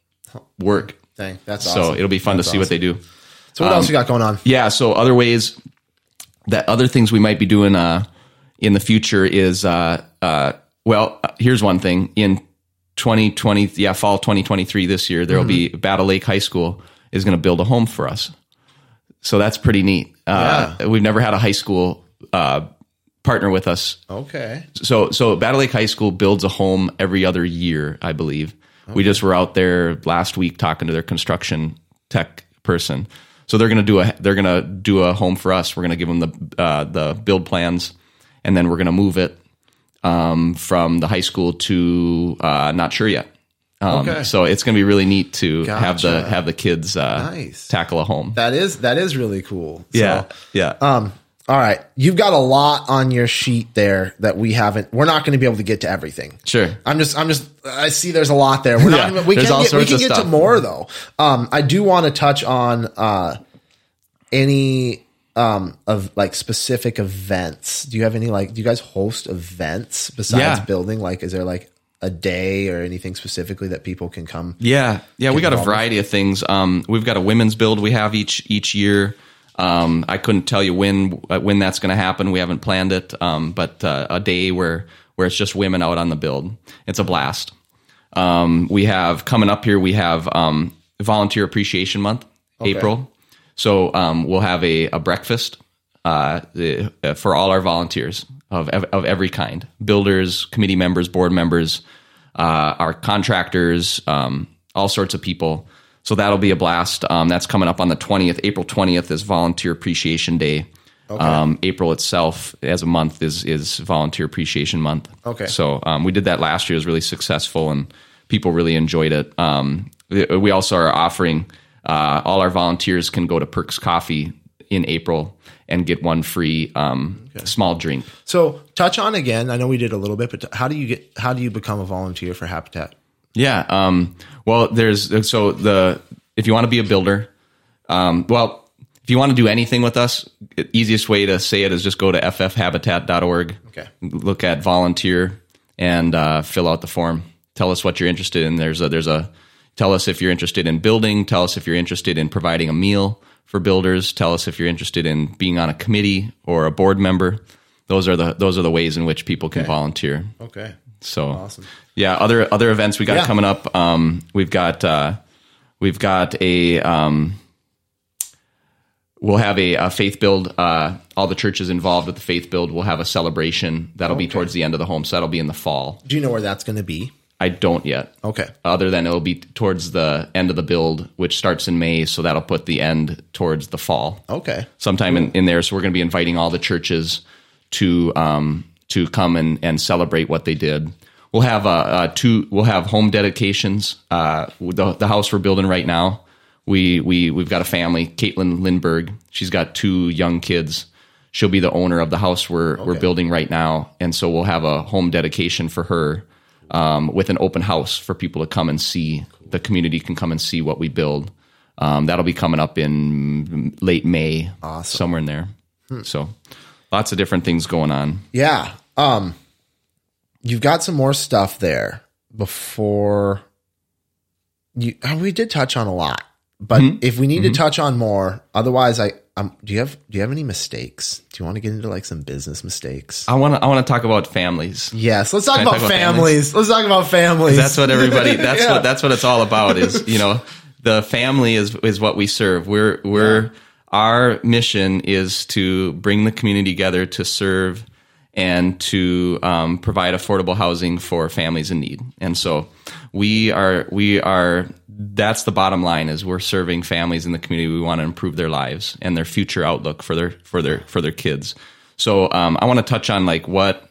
C: work.
B: Dang, that's
C: So
B: awesome.
C: it'll be fun
B: That's
C: to see what they do.
B: So what else you got going on?
C: Yeah. So other ways that other things we might be doing uh, in the future is uh, uh, well, here's one thing in 2020, yeah, fall 2023 this year, there will be Battle Lake High School is going to build a home for us. So that's pretty neat. Uh, We've never had a high school uh, partner with us
B: Okay.
C: so so Battle Lake High School builds a home every other year, I believe. We just were out there last week talking to their construction tech person. So they're gonna do a they're gonna do a home for us. We're gonna give them the uh, the build plans, and then we're gonna move it um, from the high school to uh, not sure yet. Um,
B: Okay.
C: So it's gonna be really neat to have the have the kids uh,
B: Nice.
C: tackle a home.
B: That is that is really cool. So,
C: yeah, yeah.
B: Um, all right. You've got a lot on your sheet there that we haven't. We're not going to be able to get to everything.
C: Sure.
B: I'm just. I'm just. I see. There's a lot there. We're
C: Yeah,
B: not. We can get. We can get to more though. Um, I do want to touch on uh, any um of like specific events. Do you have any like? Do you guys host events besides
C: Yeah.
B: building? Like, is there like a day or anything specifically that people can come?
C: Yeah, yeah, we got a variety of things. Um, we've got a women's build we have each each year. Um, I couldn't tell you when uh, when that's going to happen. We haven't planned it, um, but uh, a day where where it's just women out on the build. It's a blast. Um, we have coming up here. We have um, Volunteer Appreciation Month, April. So um, we'll have a, a breakfast uh, the- uh, for all our volunteers of of of every kind: builders, committee members, board members, uh, our contractors, um, all sorts of people. So that'll be a blast. Um, that's coming up on the twentieth. April twentieth is Volunteer Appreciation Day. Um, April itself, as a month, is is Volunteer Appreciation Month.
B: Okay.
C: So um, we did that last year. It was really successful, and people really enjoyed it. Um, we we also are offering uh, all our volunteers can go to Perks Coffee in April and get one free um, small drink.
B: So touch on again. I know we did a little bit, but how do you get? How do you become a volunteer for Habitat?
C: Yeah. Um, well, there's so the if you want to be a builder, um, well, if you want to do anything with us, the easiest way to say it is just go to ffhabitat.org.
B: Okay.
C: Look at volunteer and uh, fill out the form. Tell us what you're interested in. There's a there's a tell us if you're interested in building. Tell us if you're interested in providing a meal for builders. Tell us if you're interested in being on a committee or a board member. Those are the those are the ways in which people can volunteer.
B: Okay.
C: So awesome. yeah, other other events we got
B: Yeah.
C: coming up. Um, we've got uh, we've got a um, we'll have a, a faith build. Uh, all the churches involved with the faith build will have a celebration that'll be towards the end of the home. So that'll be in the fall.
B: Do you know where that's going to be?
C: I don't yet.
B: Okay.
C: Other than it'll be towards the end of the build, which starts in May. So that'll put the end towards the fall
B: Okay.
C: sometime in, in there. So we're going to be inviting all the churches to um, to come and, and celebrate what they did. We'll have uh, uh, two. We'll have home dedications. Uh, the the house we're building right now. We we we've got a family. Caitlin Lindberg. She's got two young kids. She'll be the owner of the house we're we're building right now, and so we'll have a home dedication for her um, with an open house for people to come and see. The community can come and see what we build. Um, that'll be coming up in late May, somewhere in there. So, lots of different things going on.
B: Yeah. Um, you've got some more stuff there before you. uh, We did touch on a lot, but if we need to touch on more, otherwise, I um, do you have do you have any mistakes? Do you want to get into like some business mistakes?
C: I want to I want to talk about families.
B: Yes, let's talk about,
C: talk about
B: families. Let's talk about families.
C: That's what everybody. <laughs> That's
B: Yeah.
C: what that's what it's all about. Is <laughs> you know the family is is what we serve. We're we're our mission is to bring the community together to serve and to um, provide affordable housing for families in need. And so we are we are that's the bottom line is we're serving families in the community. We want to improve their lives and their future outlook for their for their for their kids. So um, I want to touch on like what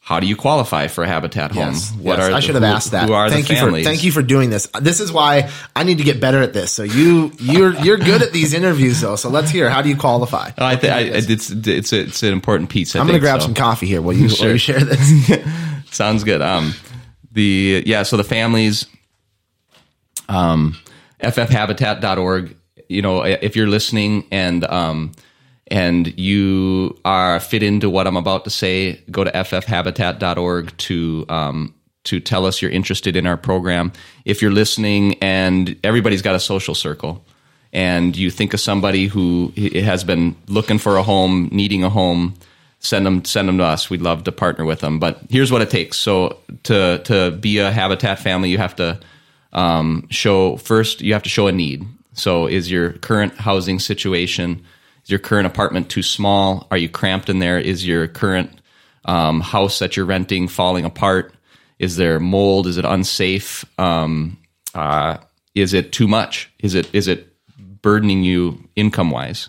C: how do you qualify for a habitat home?
B: Yes,
C: what
B: yes.
C: are
B: I should have asked that.
C: Who are
B: thank
C: the
B: you for
C: families?
B: thank you for doing this. This is why I need to get better at this. So you you're you're good at these interviews though. So let's hear how do you qualify?
C: I think I, it's it's it's an important piece. I
B: I'm going to grab
C: so.
B: some coffee here. Will <laughs> you,
C: Sure.
B: will you share this? <laughs>
C: Sounds good. Um, the yeah, so the families, um, ffhabitat.org. You know, if you're listening and um, and you are fit into what I'm about to say, go to ffhabitat.org to um, to tell us you're interested in our program. If you're listening and everybody's got a social circle, and you think of somebody who has been looking for a home, needing a home, send them send them to us. We'd love to partner with them. But here's what it takes. So to to be a habitat family, you have to um, show first. You have to show a need. So is your current housing situation? Is your current apartment too small? Are you cramped in there? Is your current um, house that you're renting falling apart? Is there mold? Is it unsafe? Um, uh, is it too much? Is it is it burdening you income wise?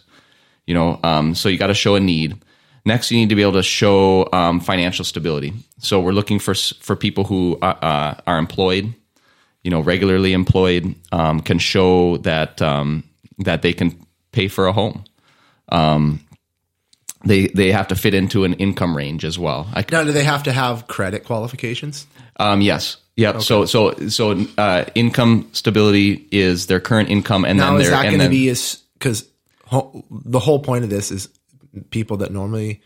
C: You know, um, so you got to show a need. Next, you need to be able to show um, financial stability. So we're looking for for people who uh, uh, are employed, you know, regularly employed, um, can show that um, that they can pay for a home. Um, they they have to fit into an income range as well. I,
B: now, do they have to have credit qualifications?
C: um, yes. Yep. So so so uh, income stability is their current income, and
B: Now,
C: then
B: is that going to be as because ho- the whole point of this is people that normally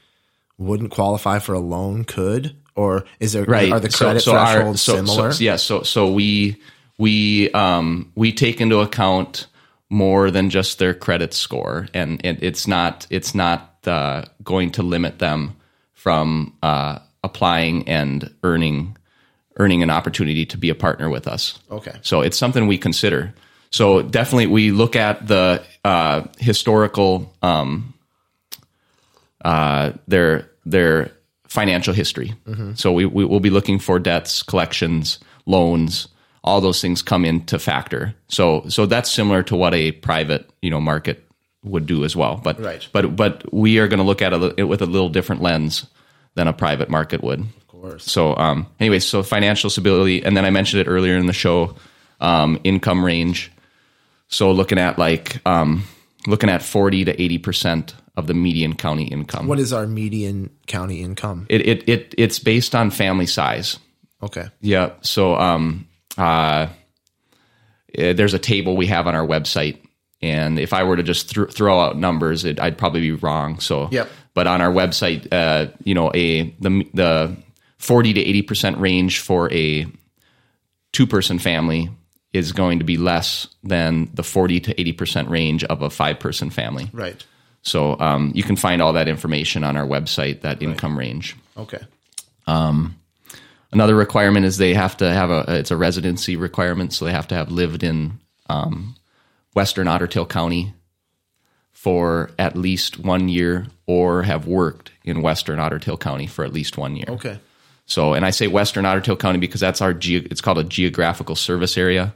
B: wouldn't qualify for a loan could, or is there
C: right.
B: are the
C: So-
B: credit
C: so our-
B: thresholds
C: so-
B: similar?
C: So, yeah. So so we we um we take into account more than just their credit score, and, and it's not it's not uh, going to limit them from uh, applying and earning earning an opportunity to be a partner with us.
B: Okay.
C: So it's something we consider. So definitely we look at the uh, historical um, uh, their their financial history. So we, we will be looking for debts, collections, loans. All those things come into factor. So so that's similar to what a private you know market would do as well. But
B: Right.
C: but but we are going to look at it with a little different lens than a private market would. Of
B: course.
C: So um anyway, so financial stability, and then I mentioned it earlier in the show, um, income range. So looking at like um, looking at forty to eighty percent of the median county income.
B: What is our median county income?
C: it, it it it's based on family size.
B: Okay.
C: Yeah. So um uh eh, there's a table we have on our website, and if I were to just thr throw out numbers, it, I'd probably be wrong. So
B: Yep.
C: But on our website, uh, you know, a the the forty to eighty percent range for a two person family is going to be less than the 40 to 80% range of a five person family.
B: Right.
C: So um, you can find all that information on our website, that income range.
B: Okay.
C: Another requirement is they have to have a it's a residency requirement, so they have to have lived in um, Western Otter Tail County for at least one year, or have worked in Western Otter Tail County for at least one year.
B: Okay.
C: So, and I say Western Otter Tail County because that's our ge- it's called a geographical service area.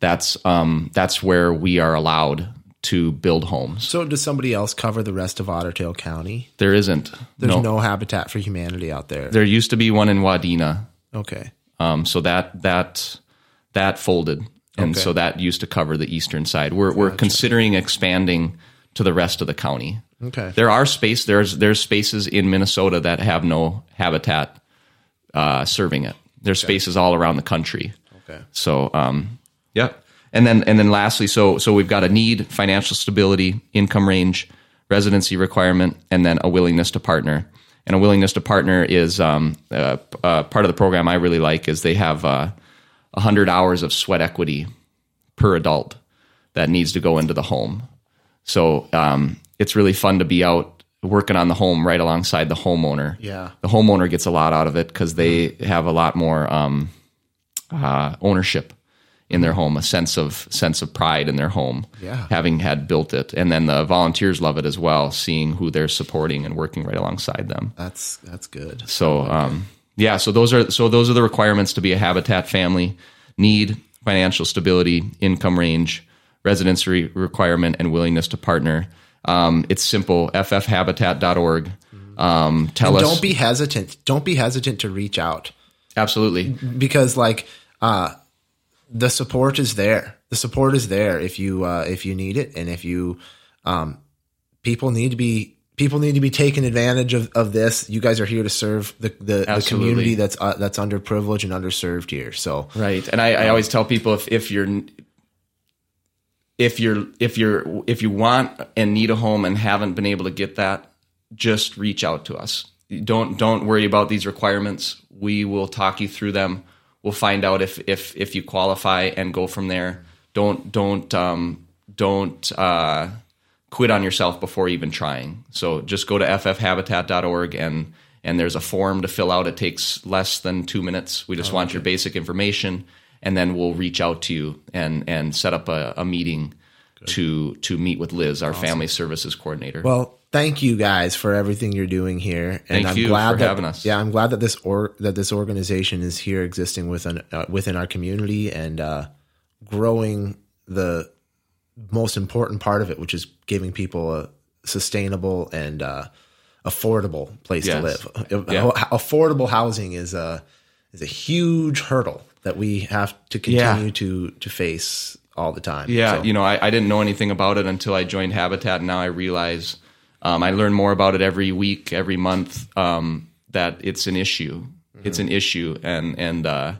C: That's um that's where we are allowed to build homes.
B: So does somebody else cover the rest of Otter Tail County?
C: There isn't
B: There's
C: no,
B: no, Habitat for Humanity out there.
C: there used to be one in Wadena.
B: Okay.
C: Um, so that that that folded, and
B: Okay.
C: so that used to cover the eastern side. We're we're considering expanding to the rest of the county.
B: Okay.
C: There are space there's there's spaces in Minnesota that have no habitat uh, serving it. There's spaces all around the country.
B: Okay.
C: So, um, yep. And then, and then lastly, so, so we've got a need, financial stability, income range, residency requirement, and then a willingness to partner. And a willingness to partner is, um, uh, uh, part of the program I really like is they have, uh, a hundred hours of sweat equity per adult that needs to go into the home. So, um, it's really fun to be out working on the home right alongside the homeowner
B: Yeah.
C: the homeowner gets a lot out of it because they have a lot more um, uh, ownership in their home, a sense of sense of pride in their home,
B: Yeah.
C: having had built it, and then the volunteers love it as well, seeing who they're supporting and working right alongside them.
B: That's that's good.
C: So um, yeah, so those are so those are the requirements to be a habitat family. need, financial stability, income range, residency requirement, and willingness to partner. Um, it's simple. ffhabitat.org. Um, tell
B: And
C: us.
B: don't be hesitant. Don't be hesitant to reach out
C: absolutely.
B: because like uh the support is there. The support is there if you uh if you need it and if you um people need to be people need to be taking advantage of, of this. You guys are here to serve the the, the community that's uh, that's underprivileged and underserved here. So
C: Right. And I, I always tell people if, if you're if you're if you're if you want and need a home and haven't been able to get that, just reach out to us. Don't don't worry about these requirements. We will talk you through them. We'll find out if if if you qualify and go from there. Don't don't um don't uh quit on yourself before even trying. So just go to ffhabitat.org and and there's a form to fill out. It takes less than two minutes. We just want your basic information, and then we'll reach out to you and and set up a, a meeting to to meet with Liz, our family services coordinator.
B: Well, thank you guys for everything you're doing here, and
C: Thank
B: I'm
C: you
B: glad
C: for
B: that,
C: having us.
B: Yeah, I'm glad that this or that this organization is here, existing within uh, within our community and uh, growing the most important part of it, which is giving people a sustainable and uh, affordable place
C: Yes.
B: to live.
C: Yeah.
B: Affordable housing is a is a huge hurdle that we have to
C: Yeah.
B: continue to to face all the time.
C: Yeah,
B: So-
C: you know, I, I didn't know anything about it until I joined Habitat, and now I realize um, I learn more about it every week, every month. Um, that it's an issue. It's an issue, and and uh,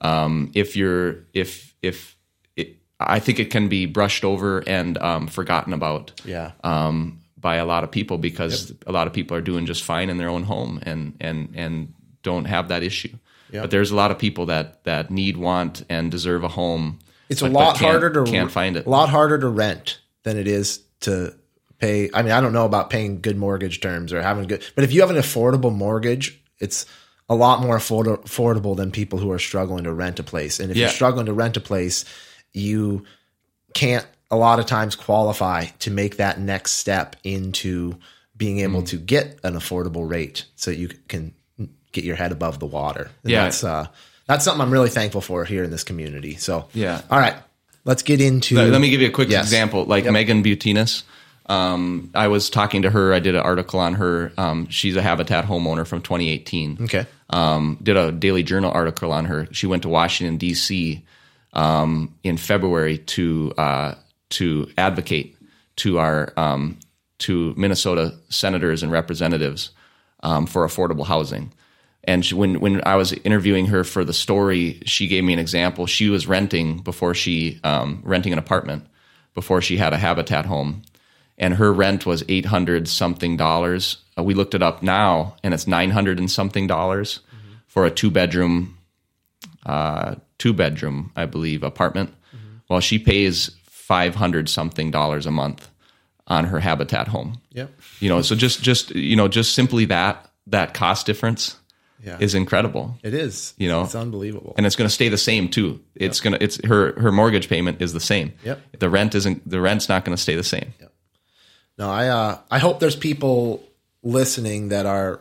C: um, if you're if if it, I think it can be brushed over and um, forgotten about.
B: yeah.
C: um, by a lot of people because a lot of people are doing just fine in their own home and and and don't have that issue.
B: Yep.
C: But there's a lot of people that that need, want, and deserve a home.
B: It's
C: but-
B: a lot harder to
C: can't find it.
B: A lot harder to rent than it is to pay. I mean, I don't know about paying good mortgage terms or having good, but if you have an affordable mortgage, it's a lot more afford- affordable than people who are struggling to rent a place. And if
C: Yeah.
B: you're struggling to rent a place, you can't a lot of times qualify to make that next step into being able
C: Mm.
B: to get an affordable rate so you can get your head above the water. And
C: Yeah.
B: That's uh that's something I'm really thankful for here in this community. So
C: Yeah.
B: All right. Let's get into
C: Let, let me give you a quick
B: Yes.
C: example. Like
B: Yep.
C: Megan Butinas, um, I was talking to her. I did an article on her. Um, she's a Habitat homeowner from 2018.
B: Okay.
C: um, did a Daily Journal article on her. She went to Washington D.C. Um, in February to uh, to advocate to our um, to Minnesota senators and representatives um, for affordable housing. And she, when when I was interviewing her for the story, she gave me an example. She was renting before she um, renting an apartment before she had a Habitat home, and her rent was eight hundred something dollars. Uh, we looked it up now, and it's nine hundred and something dollars for a two bedroom, uh, two bedroom, I believe, apartment. While she pays five hundred something dollars a month on her Habitat home.
B: Yep.
C: You know, so just just you know, just simply that that cost difference
B: Yeah.
C: is incredible,
B: It is.
C: You know,
B: it's unbelievable.
C: and it's going to stay the same too. It's gonna it's her her mortgage payment is the same.
B: Yep.
C: The rent isn't the rent's not going to stay the same.
B: No, I uh, I hope there's people listening that are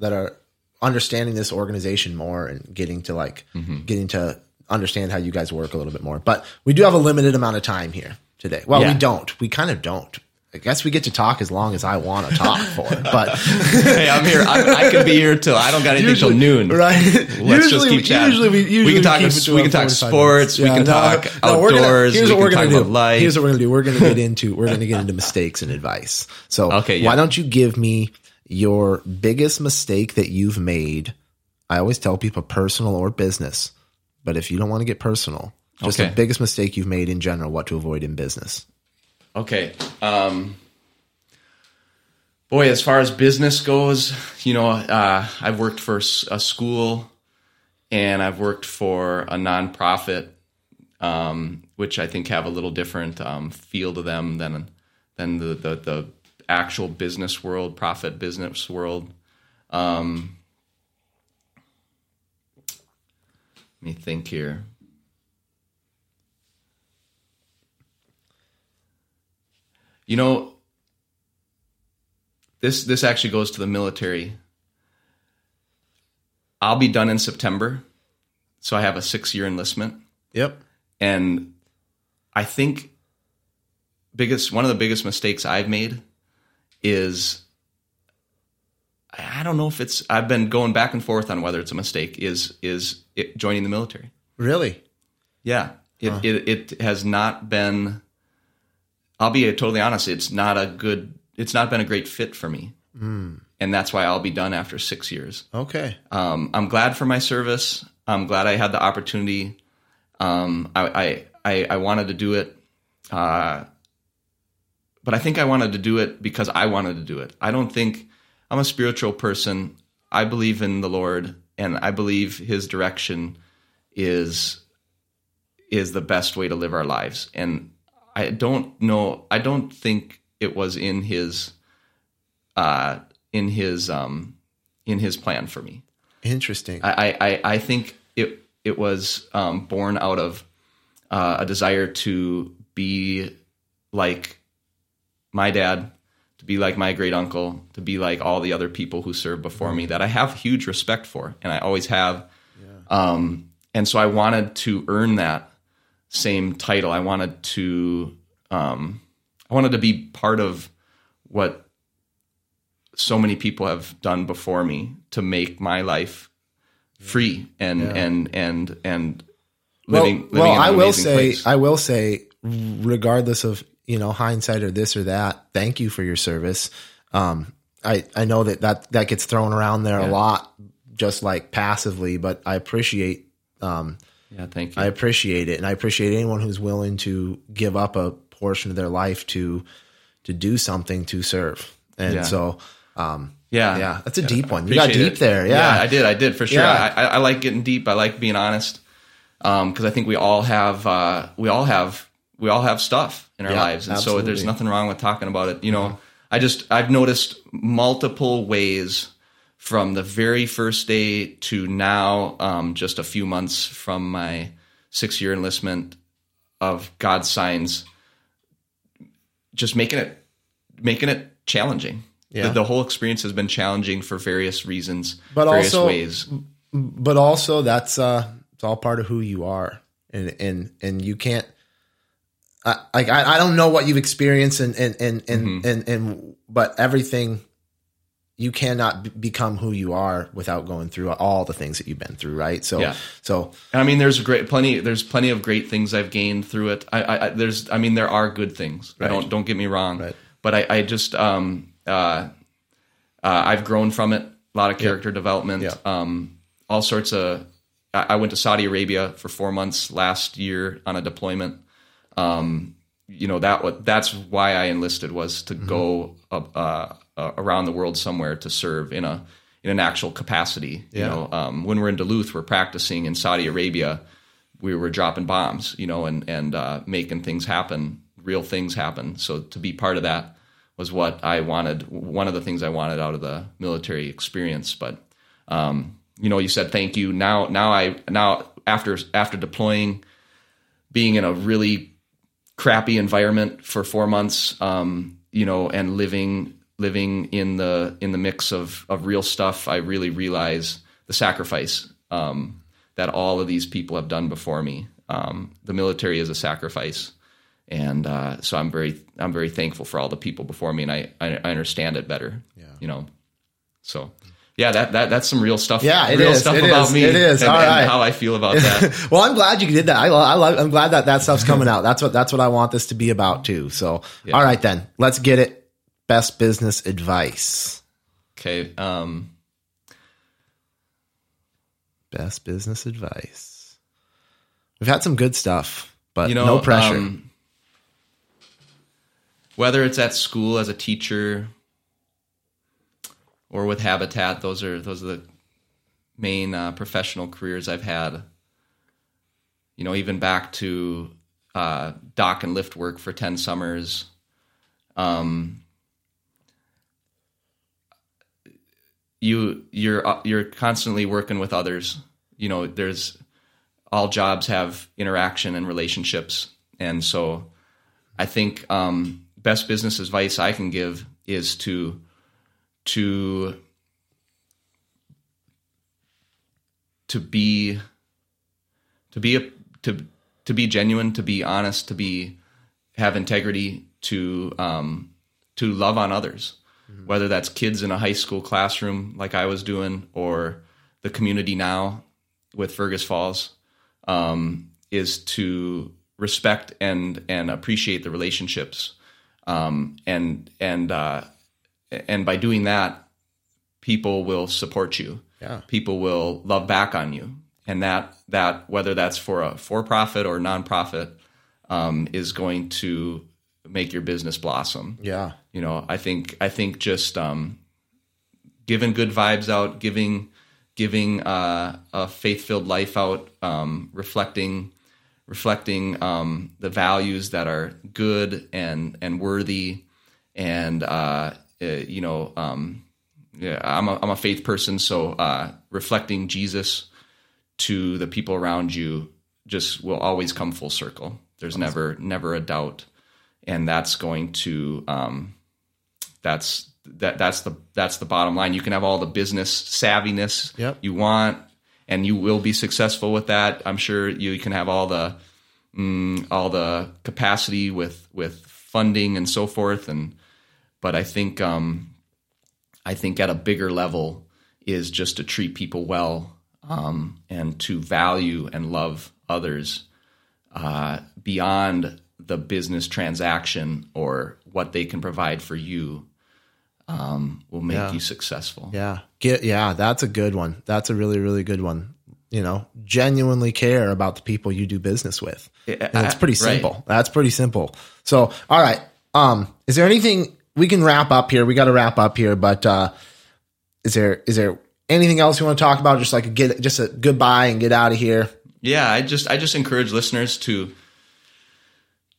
B: that are understanding this organization more and getting to like
C: Mm-hmm.
B: getting to understand how you guys work a little bit more. But we do have a limited amount of time here today. Well,
C: Yeah.
B: we don't. We kind of don't. I guess we get to talk as long as I want to talk <laughs> for. But
C: hey, I'm here. I, I could be here till I don't got anything till noon.
B: right?
C: Let's just keep chatting.
B: Usually, we usually
C: we can talk.
B: it
C: we can talk sports.
B: minutes.
C: We can
B: no,
C: talk
B: no, we're gonna-
C: outdoors.
B: here's
C: we
B: what we're
C: can
B: gonna do.
C: about life.
B: Here's what we're gonna do. We're gonna get into we're gonna get into mistakes and advice. So <laughs>
C: Okay, yeah.
B: why don't you give me your biggest mistake that you've made? I always tell people personal or business, but if you don't want to get personal, just
C: Okay.
B: the biggest mistake you've made in general, what to avoid in business.
C: Okay. Um, boy, as far as business goes, you know, uh, I've worked for a school and I've worked for a nonprofit, um, which I think have a little different um, feel to them than than the, the the actual business world, profit business world. Um, let me think here. You know, this this actually goes to the military. I'll be done in September, so I have a six year enlistment.
B: Yep.
C: And I think biggest one of the biggest mistakes I've made is I don't know if it's I've been going back and forth on whether it's a mistake is is it joining the military.
B: Really?
C: Yeah. It, huh. it it has not been I'll be totally honest, it's not a good it's not been a great fit for me. Mm. And that's why I'll be done after six years.
B: Okay.
C: Um, I'm glad for my service. I'm glad I had the opportunity. Um, I, I, I, wanted to do it. Uh, but I think I wanted to do it because I wanted to do it. I don't think I'm a spiritual person. I believe in the Lord and I believe his direction is is the best way to live our lives. And I don't know I don't think it was in his uh in his um in his plan for me.
B: Interesting.
C: I I, I think it it was um, born out of uh, a desire to be like my dad, to be like my great uncle, to be like all the other people who served before me that I have huge respect for, and I always have. Yeah. Um, and so I wanted to earn that same title. I wanted to um, I wanted to be part of what so many people have done before me to make my life free and yeah. and and and living.
B: Well,
C: living
B: well I will say,
C: place.
B: I will say, regardless of you know hindsight or this or that, thank you for your service. Um, I I know that that that gets thrown around there yeah. a lot, just like passively, but I appreciate. Um,
C: yeah, thank you.
B: I appreciate it, and I appreciate anyone who's willing to give up a portion of their life to to do something to serve. And yeah. so, um,
C: yeah,
B: yeah, that's a yeah, deep one. You got deep it. there. Yeah.
C: yeah. I did. I did for sure. Yeah. I, I, like getting deep. I like being honest because um, I think we all have uh, we all have we all have stuff in our lives, and absolutely. so there's nothing wrong with talking about it. You know, I just I've noticed multiple ways from the very first day to now, um, just a few months from my six year enlistment of God's signs, just making it making it challenging. Yeah. The, the, whole experience has been challenging for various reasons, but various also, ways.
B: But also, that's uh, it's all part of who you are, and and and you can't. like I, I don't know what you've experienced, and and and and, mm-hmm. and, and but everything you cannot b- become who you are without going through all the things that you've been through, right? So, yeah. so
C: I mean, there's great plenty. There's plenty of great things I've gained through it. I, I there's, I mean, there are good things. Right. Don't don't get me wrong. Right. But I, I just, um, uh, uh, I've grown from it. A lot of character yep. development. Yep. Um, all sorts of. I, went to Saudi Arabia for four months last year on a deployment. Um, you know that what that's why I enlisted was to mm-hmm. go uh, uh, around the world somewhere to serve in a in an actual capacity. Yeah. You know, um, when we're in Duluth, we're practicing in Saudi Arabia. We were dropping bombs, you know, and and uh, making things happen, real things happen. So to be part of that was what I wanted. One of the things I wanted out of the military experience. But um, you know, you said thank you. Now, now I now after after deploying, being in a really crappy environment for four months, um, you know, and living living in the in the mix of of real stuff, I really realize the sacrifice um, that all of these people have done before me. Um, the military is a sacrifice and uh, so I'm very I'm very thankful for all the people before me, and I I, I understand it better. Yeah. You know, so yeah, that, that that's some real stuff.
B: Yeah, it
C: real
B: is.
C: stuff
B: it
C: about
B: is.
C: me.
B: It is.
C: And,
B: all right.
C: how I feel about <laughs> that.
B: well, I'm glad you did that. I, I love, I'm glad that that stuff's coming out. That's what that's what I want this to be about too. So, yeah. all right then, let's get it. Best business advice.
C: Okay. Um,
B: best business advice. We've had some good stuff, but you know, no pressure. Um,
C: whether it's at school as a teacher or with Habitat, those are those are the main uh, professional careers I've had. You know, even back to uh, dock and lift work for ten summers. Um, you you're uh, you're constantly working with others. You know, there's all jobs have interaction and relationships, and so I think um, best business advice I can give is to to to be to be a to to be genuine, to be honest, to be have integrity, to um, to love on others, mm-hmm. whether that's kids in a high school classroom like I was doing, or the community now with Fergus Falls, um, is to respect and and appreciate the relationships, um, and and uh, and by doing that, people will support you.
B: Yeah.
C: People will love back on you, and that that whether that's for a for profit or nonprofit, um, is going to make your business blossom.
B: Yeah.
C: You know, I think I think just um, giving good vibes out, giving giving uh, a faith filled life out, um, reflecting reflecting um, the values that are good and and worthy, and uh, uh, you know, um, yeah, I'm a, I'm a faith person, so uh, reflecting Jesus to the people around you just will always come full circle. There's awesome. never never a doubt, and that's going to um, that's that that's the that's the bottom line. You can have all the business savviness
B: yep.
C: you want, and you will be successful with that. I'm sure you can have all the mm, all the capacity with with funding and so forth, and but I think um, I think at a bigger level is just to treat people well um, and to value and love others uh, beyond the business transaction or what they can provide for you um, will make
B: yeah.
C: you successful.
B: Yeah. Get, yeah, that's a good one. That's a really, really good one. You know, genuinely care about the people you do business with. And it's pretty simple. Right. That's pretty simple. So, all right. Um, is there anything we can wrap up here? We got to wrap up here, but, uh, is there, is there anything else you want to talk about? Just like a get, just a goodbye and get out of here.
C: Yeah. I just, I just encourage listeners to,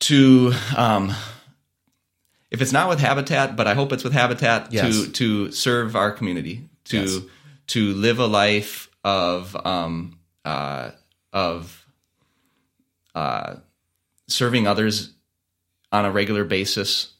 C: to, um, if it's not with Habitat, but I hope it's with Habitat yes. to to serve our community, to yes. to live a life of um, uh, of uh, serving others on a regular basis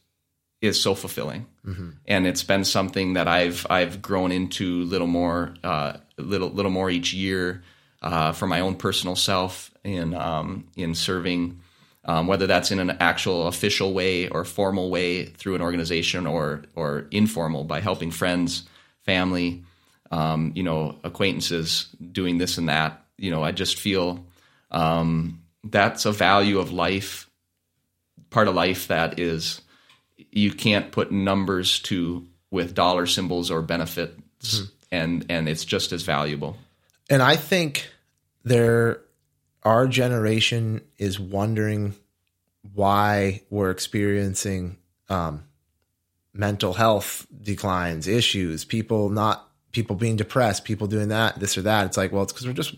C: is so fulfilling, mm-hmm. and it's been something that I've I've grown into little more uh, little little more each year uh, for my own personal self in um, in serving um, whether that's in an actual official way or formal way through an organization or or informal by helping friends, family, um, you know, acquaintances doing this and that. You know, I just feel um, that's a value of life, part of life that is you can't put numbers to with dollar symbols or benefits, mm-hmm. and and it's just as valuable.
B: And I think there our generation is wondering why we're experiencing um, mental health declines, issues, people not people being depressed, people doing that, this or that. It's like, well, it's because we're just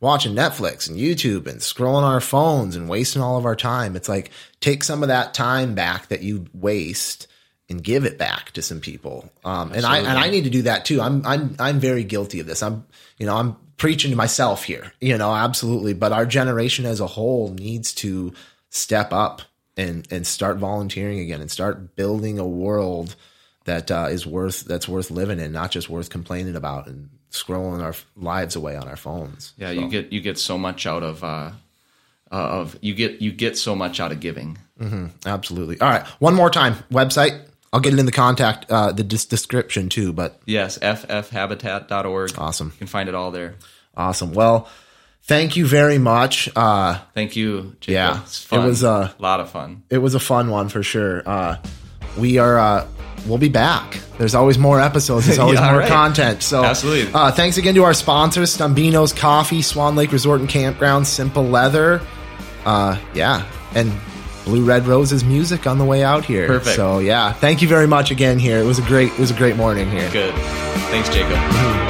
B: watching Netflix and YouTube and scrolling on our phones and wasting all of our time. It's like take some of that time back that you waste and give it back to some people. Um, and I and I need to do that too. I'm I'm I'm very guilty of this. I'm you know I'm preaching to myself here, you know, absolutely. But our generation as a whole needs to step up and and start volunteering again and start building a world that uh, is worth that's worth living in, not just worth complaining about and scrolling our lives away on our phones.
C: Yeah, so. you get you get so much out of uh, uh, of you get you get so much out of giving.
B: Mm-hmm, absolutely. All right, one more time. Website. I'll get it in the contact uh, the dis- description too. But
C: yes, ffhabitat.org.
B: Awesome.
C: You can find it all there.
B: Awesome. Well, thank you very much. Uh,
C: thank you.
B: Jacob. Yeah, it was
C: a lot of fun.
B: It was a fun one for sure. Uh, we are. Uh, we'll be back. There's always more episodes. There's <laughs> always yeah, more right. content. So
C: absolutely.
B: Uh, thanks again to our sponsors: Stumbeano's Coffee, Swan Lake Resort and Campground, Simple Leather. Uh, yeah, and Blue Red Roses music on the way out here.
C: Perfect.
B: So yeah, thank you very much again. Here, it was a great. It was a great morning here.
C: Good. Thanks, Jacob. Mm-hmm.